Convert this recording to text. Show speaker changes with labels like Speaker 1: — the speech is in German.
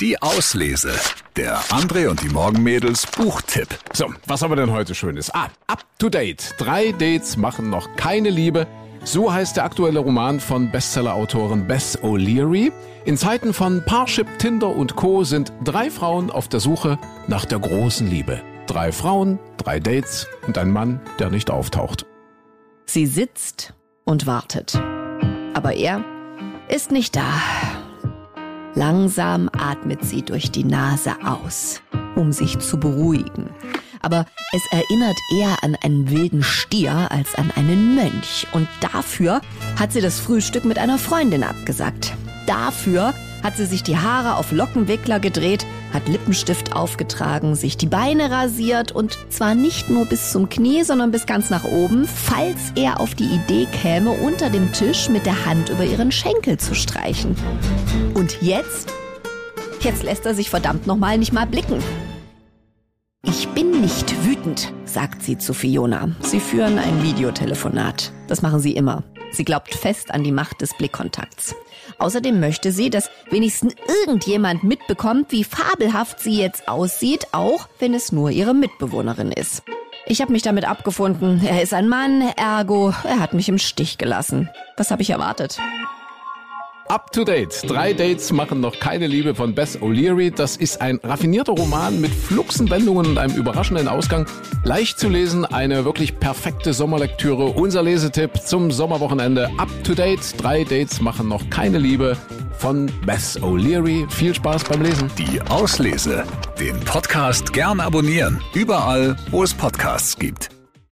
Speaker 1: Die Auslese. Der André und die Morgenmädels Buchtipp.
Speaker 2: So, was haben wir denn heute Schönes? Ah, up to date. Drei Dates machen noch keine Liebe. So heißt der aktuelle Roman von Bestsellerautorin Bess O'Leary. In Zeiten von Parship, Tinder und Co. sind drei Frauen auf der Suche nach der großen Liebe. Drei Frauen, drei Dates und ein Mann, der nicht auftaucht.
Speaker 3: Sie sitzt und wartet. Aber er ist nicht da. Langsam atmet sie durch die Nase aus, um sich zu beruhigen. Aber es erinnert eher an einen wilden Stier als an einen Mönch. Und dafür hat sie das Frühstück mit einer Freundin abgesagt. Dafür hat sie sich die Haare auf Lockenwickler gedreht, hat Lippenstift aufgetragen, sich die Beine rasiert und zwar nicht nur bis zum Knie, sondern bis ganz nach oben, falls er auf die Idee käme, unter dem Tisch mit der Hand über ihren Schenkel zu streichen. Und jetzt? Jetzt lässt er sich verdammt nochmal nicht mal blicken. Ich bin nicht wütend, sagt sie zu Fiona. Sie führen ein Videotelefonat. Das machen sie immer. Sie glaubt fest an die Macht des Blickkontakts. Außerdem möchte sie, dass wenigstens irgendjemand mitbekommt, wie fabelhaft sie jetzt aussieht, auch wenn es nur ihre Mitbewohnerin ist. Ich habe mich damit abgefunden. Er ist ein Mann, ergo, er hat mich im Stich gelassen. Was habe ich erwartet?
Speaker 2: Up to date. Drei Dates machen noch keine Liebe von Bess O'Leary. Das ist ein raffinierter Roman mit Fluxenwendungen und einem überraschenden Ausgang. Leicht zu lesen, eine wirklich perfekte Sommerlektüre. Unser Lesetipp zum Sommerwochenende. Up to date. Drei Dates machen noch keine Liebe von Bess O'Leary. Viel Spaß beim Lesen.
Speaker 1: Die Auslese. Den Podcast gern abonnieren. Überall, wo es Podcasts gibt.